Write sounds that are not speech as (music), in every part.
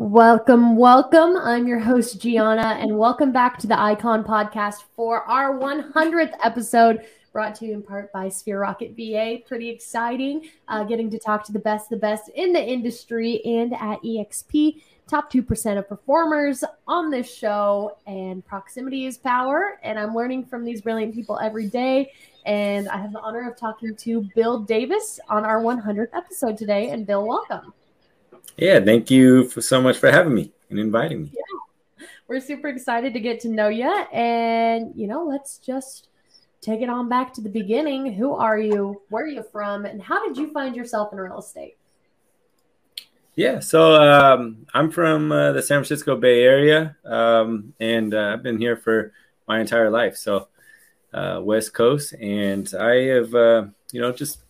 Welcome, welcome. I'm your host, Gianna, and welcome back to the Icon Podcast for our 100th episode, brought to you in part by Sphere Rocket VA. Pretty exciting uh, getting to talk to the best, the best in the industry and at EXP. Top 2% of performers on this show, and proximity is power. And I'm learning from these brilliant people every day. And I have the honor of talking to Bill Davis on our 100th episode today. And Bill, welcome. Yeah, thank you for so much for having me and inviting me. Yeah, we're super excited to get to know you. And, you know, let's just take it on back to the beginning. Who are you? Where are you from? And how did you find yourself in real estate? Yeah, so um, I'm from uh, the San Francisco Bay Area, um, and uh, I've been here for my entire life. So, uh, West Coast, and I have, uh, you know, just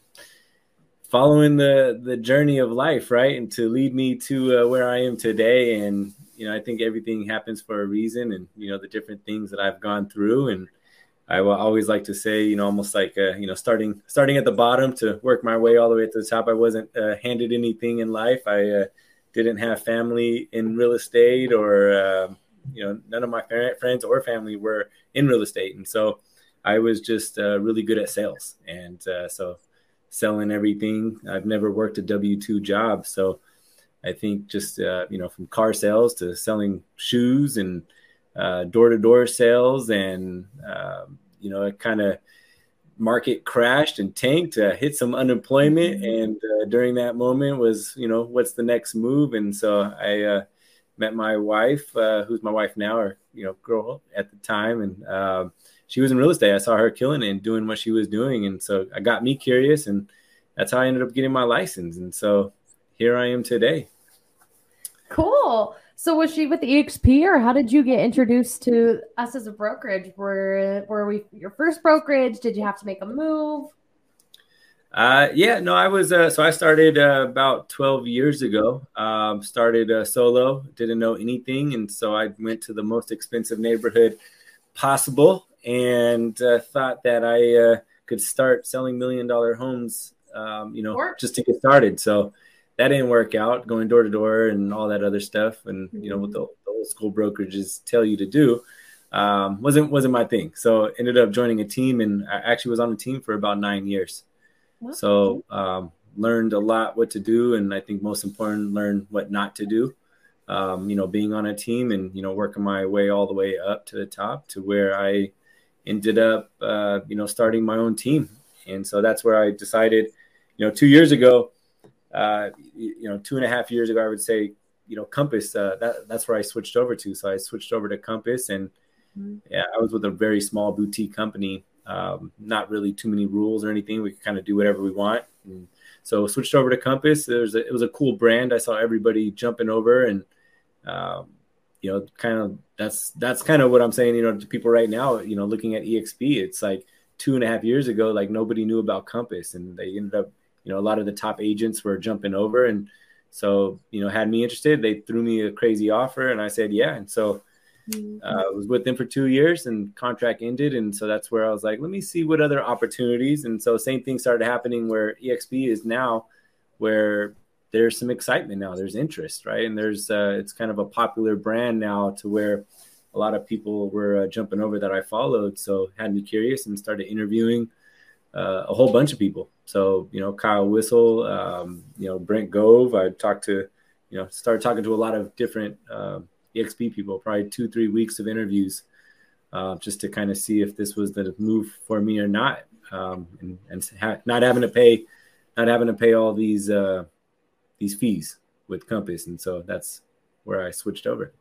following the the journey of life, right, and to lead me to uh, where I am today. And you know, I think everything happens for a reason, and you know, the different things that I've gone through, and I will always like to say, you know, almost like uh, you know, starting starting at the bottom to work my way all the way to the top. I wasn't uh, handed anything in life. I uh, didn't have family in real estate, or uh, you know, none of my friends or family were in real estate, and so I was just uh, really good at sales, and so selling everything. I've never worked a W two job, so I think just uh, you know from car sales to selling shoes and door to door sales, and um, you know it kind of market crashed and tanked, uh, hit some unemployment, mm-hmm. and uh, during that moment was you know what's the next move, and so I uh, met my wife, who's my wife now, or you know girl at the time, and um, she was in real estate. I saw her killing it and doing what she was doing, and so I got me curious, and that's how I ended up getting my license. And so here I am today. Cool. So was she with EXP, or how did you get introduced to us as a brokerage? Were were we your first brokerage? Did you have to make a move? Uh, yeah, no, I was. Uh, so I started uh, about 12 years ago. Um, started uh, solo, didn't know anything, and so I went to the most expensive neighborhood possible and uh, thought that I uh, could start selling million dollar homes, um, you know, just to get started. So that didn't work out, going door to door and all that other stuff, and mm-hmm. you know what the, the, old school brokerages tell you to do um, wasn't wasn't my thing. So ended up joining a team, and I actually was on the team for about nine years. So um, learned a lot what to do, and I think most important, learned what not to do um, you know, being on a team and, you know, working my way all the way up to the top to where I ended up, uh, you know, starting my own team. And so that's where I decided, you know, two years ago, uh, you know, two and a half years ago, I would say, you know, Compass, uh, that, that's where I switched over to. So I switched over to Compass and mm-hmm. yeah, I was with a very small boutique company. Um, not really too many rules or anything. We could kind of do whatever we want. And so switched over to Compass. Was a, it was a cool brand. I saw everybody jumping over and, um, you know, kind of that's that's kind of what I'm saying. You know, to people right now, you know, looking at EXP, it's like two and a half years ago, like nobody knew about Compass, and they ended up, you know, a lot of the top agents were jumping over, and so you know, had me interested. They threw me a crazy offer, and I said yeah, and so. Mm-hmm. Uh, I was with them for two years and contract ended. And so that's where I was like, let me see what other opportunities. And so same thing started happening where EXP is now where there's some excitement now. There's interest, right? And there's uh, it's kind of a popular brand now to where a lot of people were uh, jumping over that I followed. So had me curious and started interviewing uh, a whole bunch of people. So you know, Kyle Whissel, um, you know, Brent Gove. I talked to, you know, started talking to a lot of different uh, EXP people. Probably two, three weeks of interviews. Uh, just to kind of see if this was the move for me or not, um, and, and ha- not having to pay, not having to pay all these uh, these fees with Compass, and so that's where I switched over.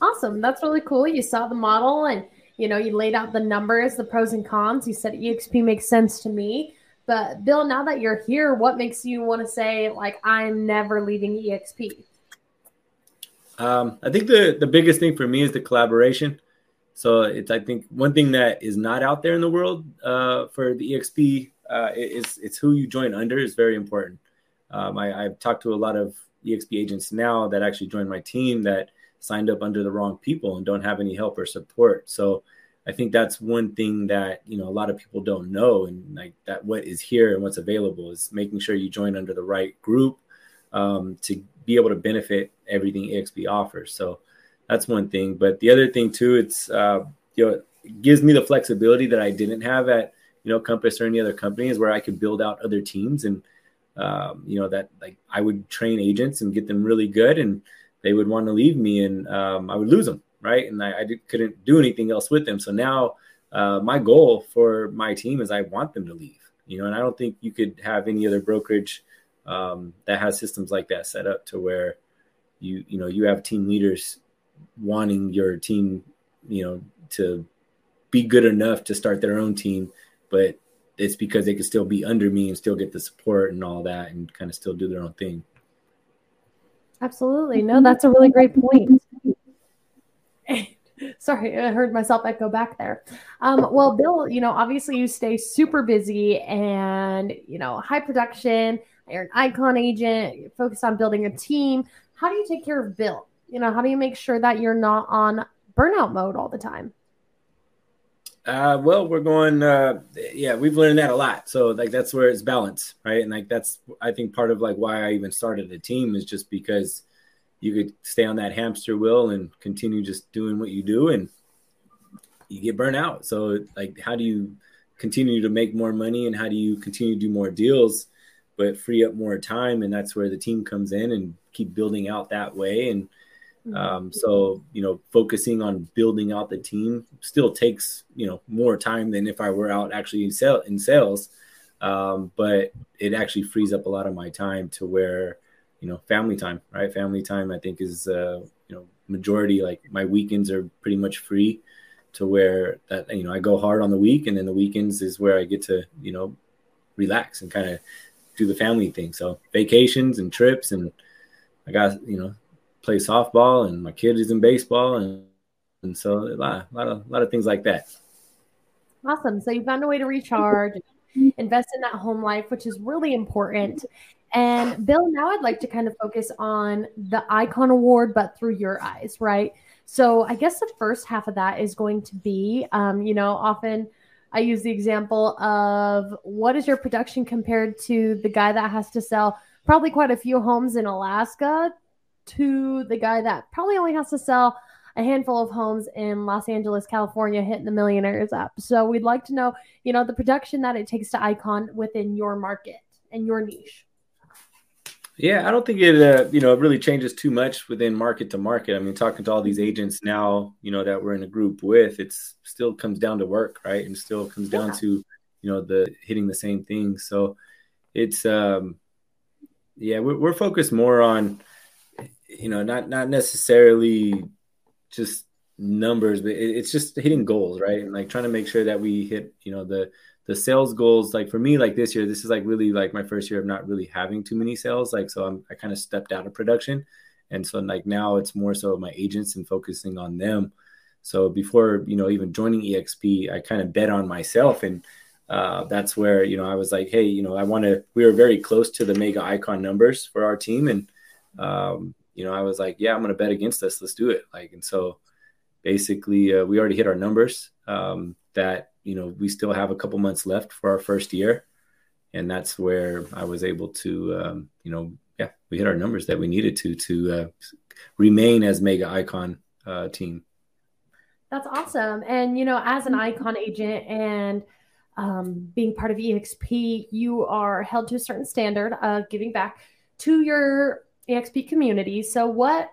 Awesome. That's really cool. You saw the model and you know, you laid out the numbers, the pros and cons. You said EXP makes sense to me. But Bill, now that you're here, what makes you want to say like I'm never leaving EXP? Um, I think the the biggest thing for me is the collaboration. So it's I think one thing that is not out there in the world uh, for the EXP uh, is it's who you join under is very important. Um, I, have talked to a lot of EXP agents now that actually joined my team that signed up under the wrong people and don't have any help or support. So I think that's one thing that you know a lot of people don't know, and like that what is here and what's available is making sure you join under the right group um, to be able to benefit everything EXP offers. So that's one thing. But the other thing too, it's uh, you know it gives me the flexibility that I didn't have at you know Compass or any other companies where I could build out other teams and um, you know that like I would train agents and get them really good and they would want to leave me and um, I would lose them right? And I, I did, couldn't do anything else with them. So now uh, my goal for my team is I want them to leave you know and I don't think you could have any other brokerage um, that has systems like that set up to where you you know you have team leaders wanting your team, you know, to be good enough to start their own team, but it's because they can still be under me and still get the support and all that and kind of still do their own thing. Absolutely. No, that's a really great point. (laughs) Sorry, I heard myself echo back there. Um, well, Bill, you know, obviously you stay super busy and, you know, high production. You're an icon agent, you focus on building a team. How do you take care of Bill? You know, how do you make sure that you're not on burnout mode all the time? Uh, well, we're going. Uh, yeah, we've learned that a lot. So like that's where it's balance, right? And like that's I think part of like why I even started a team is just because you could stay on that hamster wheel and continue just doing what you do, and you get burnt out. So like, how do you continue to make more money, and how do you continue to do more deals, but free up more time? And that's where the team comes in and keep building out that way and. Um, so you know, focusing on building out the team still takes you know more time than if I were out actually in, sale, in sales. Um, but it actually frees up a lot of my time to where you know family time, right? Family time, I think is uh, you know majority like my weekends are pretty much free to where that you know I go hard on the week and then the weekends is where I get to you know relax and kind of do the family thing. So vacations and trips and I got you know play softball, and my kid is in baseball, and and so a lot, a lot of a lot of things like that. Awesome. So you found a way to recharge, invest in that home life, which is really important. And Bill, now I'd like to kind of focus on the Icon Award, but through your eyes, right? So I guess the first half of that is going to be, um, you know, often I use the example of what is your production compared to the guy that has to sell probably quite a few homes in Alaska to the guy that probably only has to sell a handful of homes in Los Angeles, California, hitting the millionaires up. So we'd like to know, you know, the production that it takes to icon within your market and your niche. Yeah, I don't think it, uh, you know, it really changes too much within market to market. I mean, talking to all these agents now, you know, that we're in a group with, it's still comes down to work, right? And still comes down yeah. to, you know, the hitting the same thing. So it's, um, yeah, we're, we're focused more on, you know, not not necessarily just numbers, but it, it's just hitting goals, right? And like trying to make sure that we hit, you know, the the sales goals. Like for me, like this year, this is like really like my first year of not really having too many sales. Like so, I'm I kind of stepped out of production, and so like now it's more so my agents and focusing on them. So before you know even joining EXP, I kind of bet on myself and. Uh, that's where you know I was like, hey, you know, I want to. We were very close to the mega icon numbers for our team, and um, you know, I was like, yeah, I'm going to bet against this. Let's do it. Like, and so basically, uh, we already hit our numbers. Um, that you know, we still have a couple months left for our first year, and that's where I was able to, um, you know, yeah, we hit our numbers that we needed to to uh, remain as mega icon uh, team. That's awesome. And you know, as an icon agent and um, being part of EXP, you are held to a certain standard of giving back to your EXP community. So, what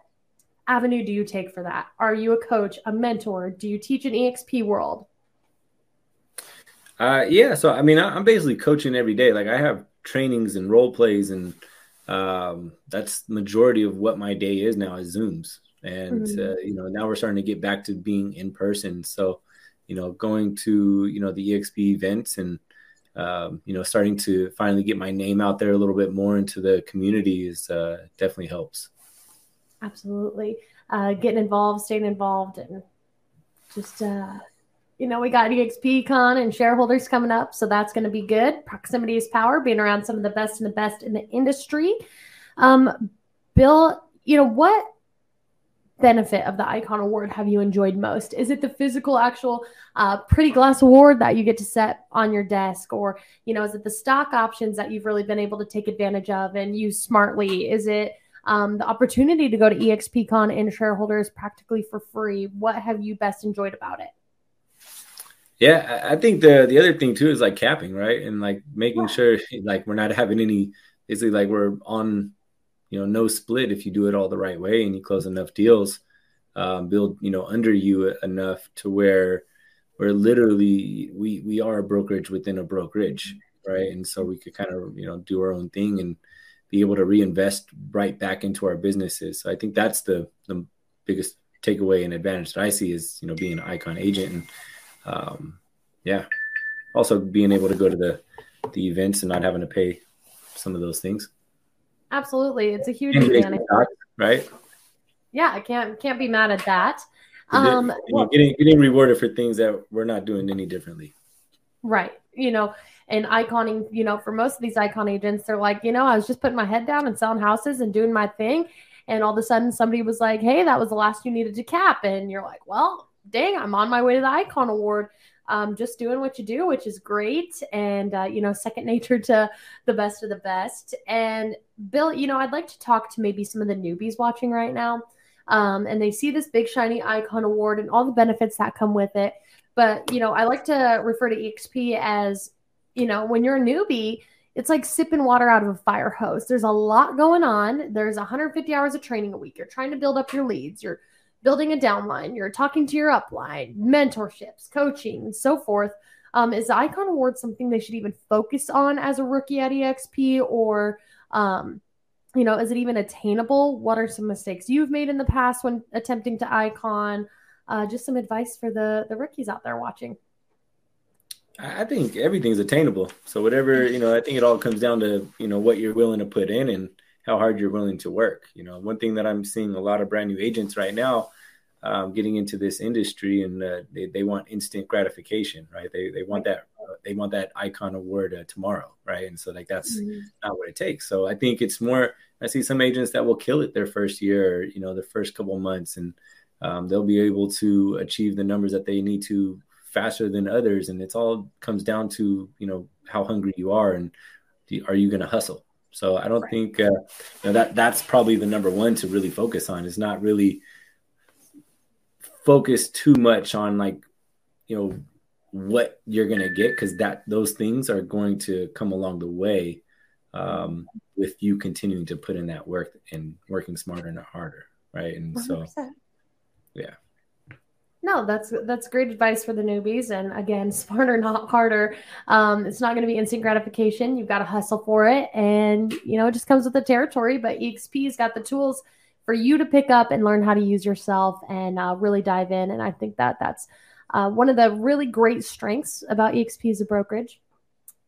avenue do you take for that? Are you a coach, a mentor? Do you teach an EXP world? Uh, yeah. So, I mean, I, am basically coaching every day. Like, I have trainings and role plays, and um, that's majority of what my day is now is Zooms, and mm-hmm. uh, you know now we're starting to get back to being in person. So you know going to you know the exp events and um, you know starting to finally get my name out there a little bit more into the community is uh, definitely helps. Absolutely, uh, getting involved, staying involved, and just uh, you know, we got EXP EXPCon and shareholders coming up, so that's going to be good. Proximity is power, being around some of the best and the best in the industry. Um, Bill, you know, what benefit of the Icon Award have you enjoyed most? Is it the physical, actual uh, pretty glass award that you get to set on your desk? Or, you know, is it the stock options that you've really been able to take advantage of and use smartly? Is it um, the opportunity to go to EXPCon and shareholders practically for free? What have you best enjoyed about it? Yeah, I think the the other thing too is like capping, right? And like making sure (laughs) like we're not having any basically like we're on you know no split if you do it all the right way and you close enough deals, um, build you know under you enough to where we're literally we we are a brokerage within a brokerage, right? And so we could kind of you know do our own thing and be able to reinvest right back into our businesses. So I think that's the the biggest takeaway and advantage that I see is you know being an icon agent and um, yeah, also being able to go to the the events and not having to pay some of those things. Absolutely, it's a huge advantage, right? Yeah, I can't can't be mad at that. Um, well, getting getting rewarded for things that we're not doing any differently. Right. You know, and iconing, you know, for most of these icon agents, they're like, you know, I was just putting my head down and selling houses and doing my thing. And all of a sudden somebody was like, Hey, that was the last you needed to cap. And you're like, Well, dang, I'm on my way to the Icon Award. Um, just doing what you do, which is great, and uh, you know, second (laughs) nature to the best of the best. And Bill, you know, I'd like to talk to maybe some of the newbies watching right now, um, and they see this big shiny icon award and all the benefits that come with it. But you know, I like to refer to EXP as, you know, when you're a newbie, it's like sipping water out of a fire hose. There's a lot going on. There's 150 hours of training a week. You're trying to build up your leads. You're building a downline, you're talking to your upline, mentorships, coaching, and so forth. Um, is the Icon Award something they should even focus on as a rookie at EXP, or um, you know, is it even attainable? What are some mistakes you've made in the past when attempting to Icon? Uh, just some advice for the the rookies out there watching. I think everything's attainable. So whatever you know, I think it all comes down to you know what you're willing to put in and how hard you're willing to work. You know, one thing that I'm seeing a lot of brand new agents right now um, getting into this industry and uh, they, they want instant gratification, right? They, they want that, uh, they want that icon award uh, tomorrow. Right. And so like, that's mm-hmm. not what it takes. So I think it's more, I see some agents that will kill it their first year, or, you know, the first couple months and um, they'll be able to achieve the numbers that they need to faster than others. And it's all comes down to, you know, how hungry you are and are you going to hustle? So I don't right. think uh, you know, that that's probably the number one to really focus on is not really focus too much on like you know what you're gonna get because that those things are going to come along the way um, with you continuing to put in that work and working smarter and harder, right? And 100%. so, yeah. No, that's that's great advice for the newbies. And again, (laughs) smarter, not harder. Um, it's not going to be instant gratification. You've got to hustle for it, and you know it just comes with the territory. But EXP's got the tools for you to pick up and learn how to use yourself and uh, really dive in. And I think that that's uh, one of the really great strengths about EXP as a brokerage.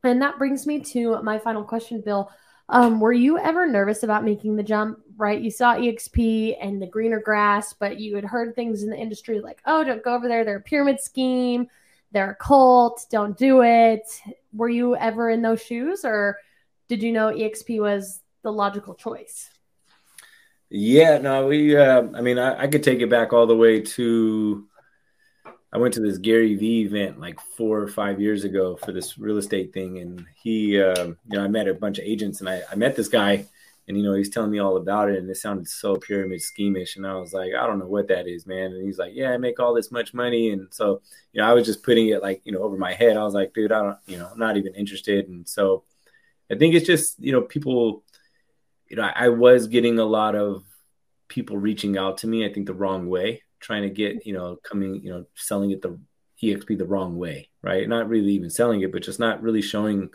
And that brings me to my final question, Bill. Um, were you ever nervous about making the jump? Right, you saw EXP and the greener grass, but you had heard things in the industry like, "Oh, don't go over there; they're a pyramid scheme, they're a cult, don't do it." Were you ever in those shoes, or did you know EXP was the logical choice? Yeah, no, we. Uh, I mean, I, I, could take it back all the way to. I went to this Gary Vee event like four or five years ago for this real estate thing, and he, uh, you know, I met a bunch of agents, and I, I met this guy, and you know, he's telling me all about it, and it sounded so pyramid schemish, and I was like, I don't know what that is, man. And he's like, Yeah, I make all this much money, and so you know, I was just putting it like you know over my head. I was like, dude, I don't, you know, I'm not even interested, and so I think it's just you know people you know, I, I was getting a lot of people reaching out to me, I think the wrong way, trying to get, you know, coming, you know, selling it the EXP the wrong way, right? Not really even selling it, but just not really showing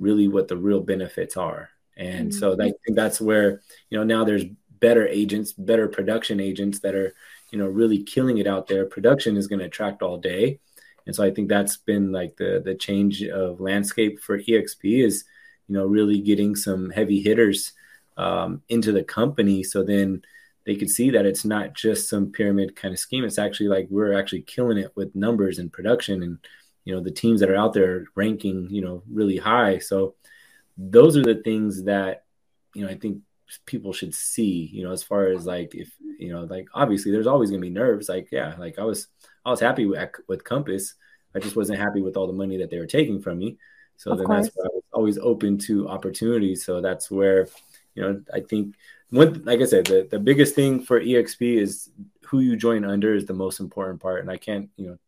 really what the real benefits are. And mm-hmm. so I think that's where, you know, now there's better agents, better production agents that are, you know, really killing it out there, production is going to attract all day. And so I think that's been like the the change of landscape for EXP is, you know, really getting some heavy hitters um, into the company. So then they could see that it's not just some pyramid kind of scheme. It's actually like we're actually killing it with numbers and production and you know the teams that are out there ranking you know really high. So those are the things that you know I think people should see. You know as far as like if you know like obviously there's always gonna be nerves. Like yeah, like I was I was happy with, with Compass. I just wasn't happy with all the money that they were taking from me. So of then course. that's why I was always open to opportunities. So that's where you know I think one like I said, the, the biggest thing for EXP is who you join under is the most important part. And I can't, you know,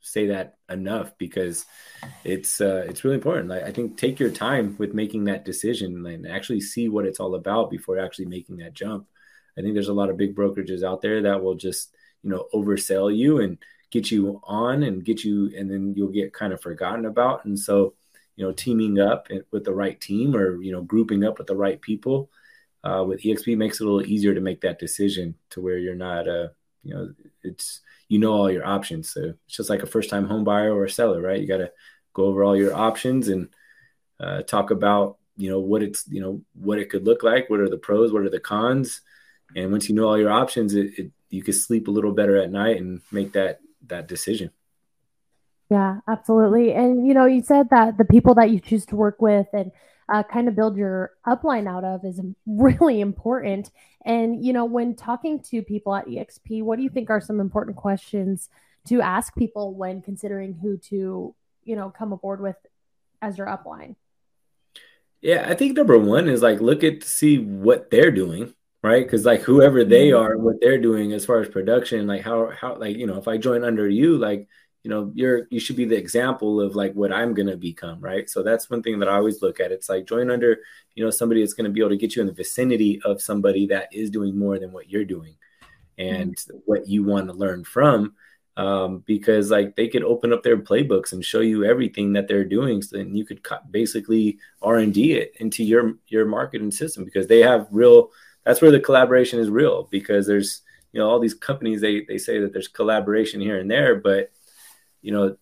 say that enough because it's uh, it's really important. Like, I think take your time with making that decision and actually see what it's all about before actually making that jump. I think there's a lot of big brokerages out there that will just you know oversell you and get you on and get you, and then you'll get kind of forgotten about. And so you know, teaming up with the right team or you know grouping up with the right people uh, with exp makes it a little easier to make that decision to where you're not uh you know it's you know all your options. So it's just like a first time home buyer or a seller right? You got to go over all your options and uh, talk about you know what it's you know what it could look like what are the pros what are the cons. And once you know all your options it, it you can sleep a little better at night and make that that decision yeah absolutely and you know you said that the people that you choose to work with and uh, kind of build your upline out of is (laughs) really important. And, you know, when talking to people at EXP, what do you think are some important questions to ask people when considering who to, you know, come aboard with as your upline? Yeah, I think number one is like look at see what they're doing, right? Because like whoever they mm-hmm. are, what they're doing as far as production, like how how like you know if I join under you, like you know you're you should be the example of like what i'm going to become right so that's one thing that i always look at it's like join under you know somebody that's going to be able to get you in the vicinity of somebody that is doing more than what you're doing and mm-hmm. what you want to learn from um, because like they could open up their playbooks and show you everything that they're doing so then you could basically r&d it into your your marketing system because they have real that's where the collaboration is real because there's you know all these companies they they say that there's collaboration here and there but you know,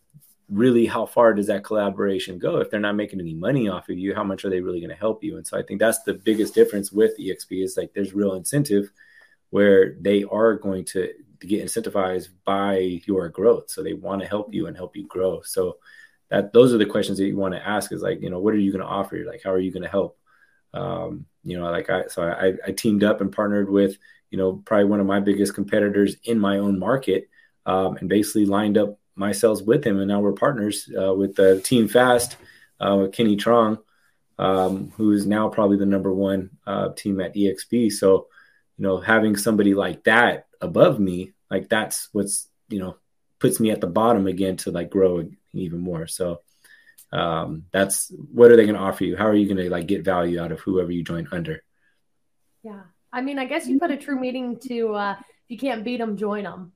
really how far does that collaboration go? If they're not making any money off of you, how much are they really going to help you? And so I think that's the biggest difference with EXP is like there's real incentive where they are going to, get incentivized by your growth. So they want to help you and help you grow. So that those are the questions that you want to ask is like, you know, what are you going to offer? Like, how are you going to help? Um, you know, like I, so I, I teamed up and partnered with, you know, probably one of my biggest competitors in my own market um, and basically lined up my with him, and now we're partners uh, with the Team Fast uh, with Kenny Trong, um, who is now probably the number one uh, team at EXP. So, you know, having somebody like that above me, like that's what's you know puts me at the bottom again to like grow even more. So, um, that's what are they going to offer you? How are you going to like get value out of whoever you join under? Yeah, I mean, I guess you put a true meaning to uh, if you can't beat them, join them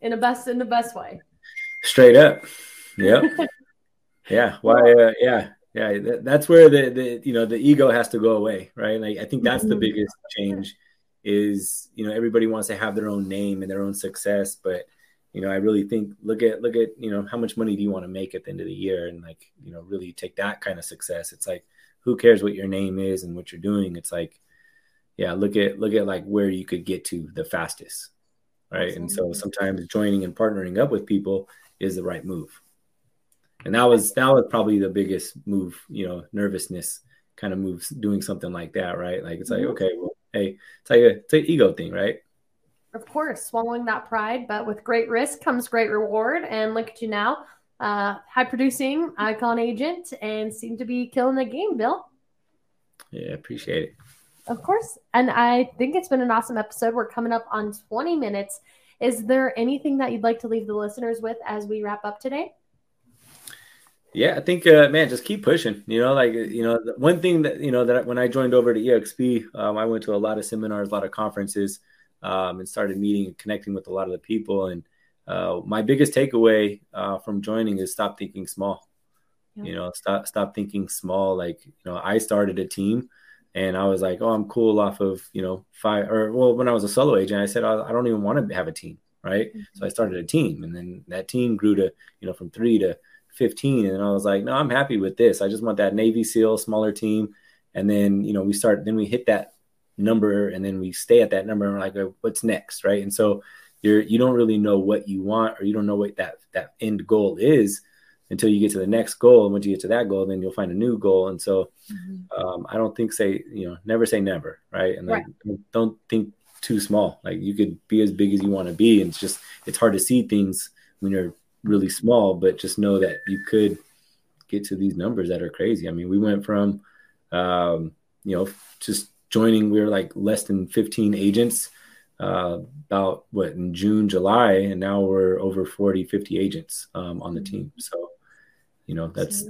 in the best in the best way. Straight up. Yeah. (laughs) yeah. Why? Uh, yeah. Yeah. That, that's where the, the, you know, the ego has to go away. Right. Like, I think that's the mm-hmm. biggest change is, you know, everybody wants to have their own name and their own success, but, you know, I really think look at look at you know how much money do you want to make at the end of the year, and like you know really take that kind of success. It's like who cares what your name is and what you're doing. It's like yeah, look at look at like where you could get to the fastest, right? Absolutely. And so sometimes joining and partnering up with people is the right move. And that was that was probably the biggest move, you know, nervousness kind of moves doing something like that, right? Like it's like, mm-hmm. okay, well, hey, it's like a it's an ego thing, right? Of course, swallowing that pride, but with great risk comes great reward. And look at you now, uh, high producing icon agent, and seem to be killing the game, Bill. Yeah, appreciate it. Of course. And I think it's been an awesome episode. We're coming up on 20 minutes. Is there anything that you'd like to leave the listeners with as we wrap up today? Yeah, I think, uh, man, just keep pushing. You know, like you know, one thing that you know that when I joined over to EXP, um, I went to a lot of seminars, a lot of conferences, um, and started meeting and connecting with a lot of the people. And uh, my biggest takeaway uh, from joining is stop thinking small. Yeah. You know, stop stop thinking small. Like you know, I started a team, And I was like, oh, I'm cool off of, you know, five or well, when I was a solo agent, I said, I, don't even want to have a team. Right. Mm-hmm. So I started a team and then that team grew to, you know, from three to 15. And I was like, no, I'm happy with this. I just want that Navy SEAL smaller team. And then, you know, we start, then we hit that number and then we stay at that number and we're like, what's next? Right. And so you're, you don't really know what you want or you don't know what that, that end goal is until you get to the next goal. And once you get to that goal, then you'll find a new goal. And so mm-hmm. um, I don't think say, you know, never say never. Right. And like, right. don't think too small. Like you could be as big as you want to be. And it's just, it's hard to see things when you're really small, but just know that you could get to these numbers that are crazy. I mean, we went from, um, you know, just joining, we were like less than 15 agents uh, about what in June, July, and now we're over 40, 50 agents um, on the mm-hmm. team. So, you know, that's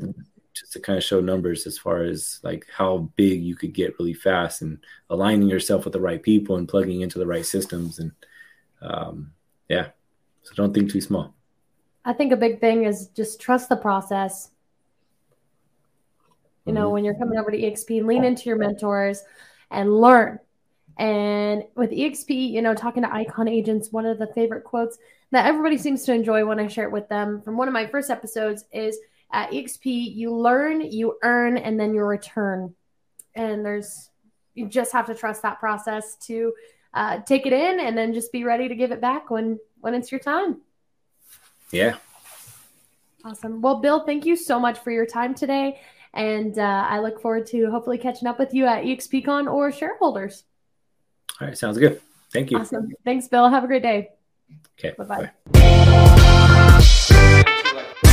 just to kind of show numbers as far as like how big you could get really fast and aligning yourself with the right people and plugging into the right systems. And um, yeah, so don't think too small. I think a big thing is just trust the process. You know, mm-hmm. when you're coming over to EXP, lean into your mentors and learn. And with EXP, you know, talking to icon agents, one of the favorite quotes that everybody seems to enjoy when I share it with them from one of my first episodes is at EXP, you learn, you earn, and then you return. And there's, you just have to trust that process to uh, take it in and then just be ready to give it back when when it's your time. Yeah. Awesome. Well, Bill, thank you so much for your time today. And uh, I look forward to hopefully catching up with you at EXPCon or shareholders. All right. Sounds good. Thank you. Awesome. Thanks, Bill. Have a great day. Okay. Bye-bye. Bye.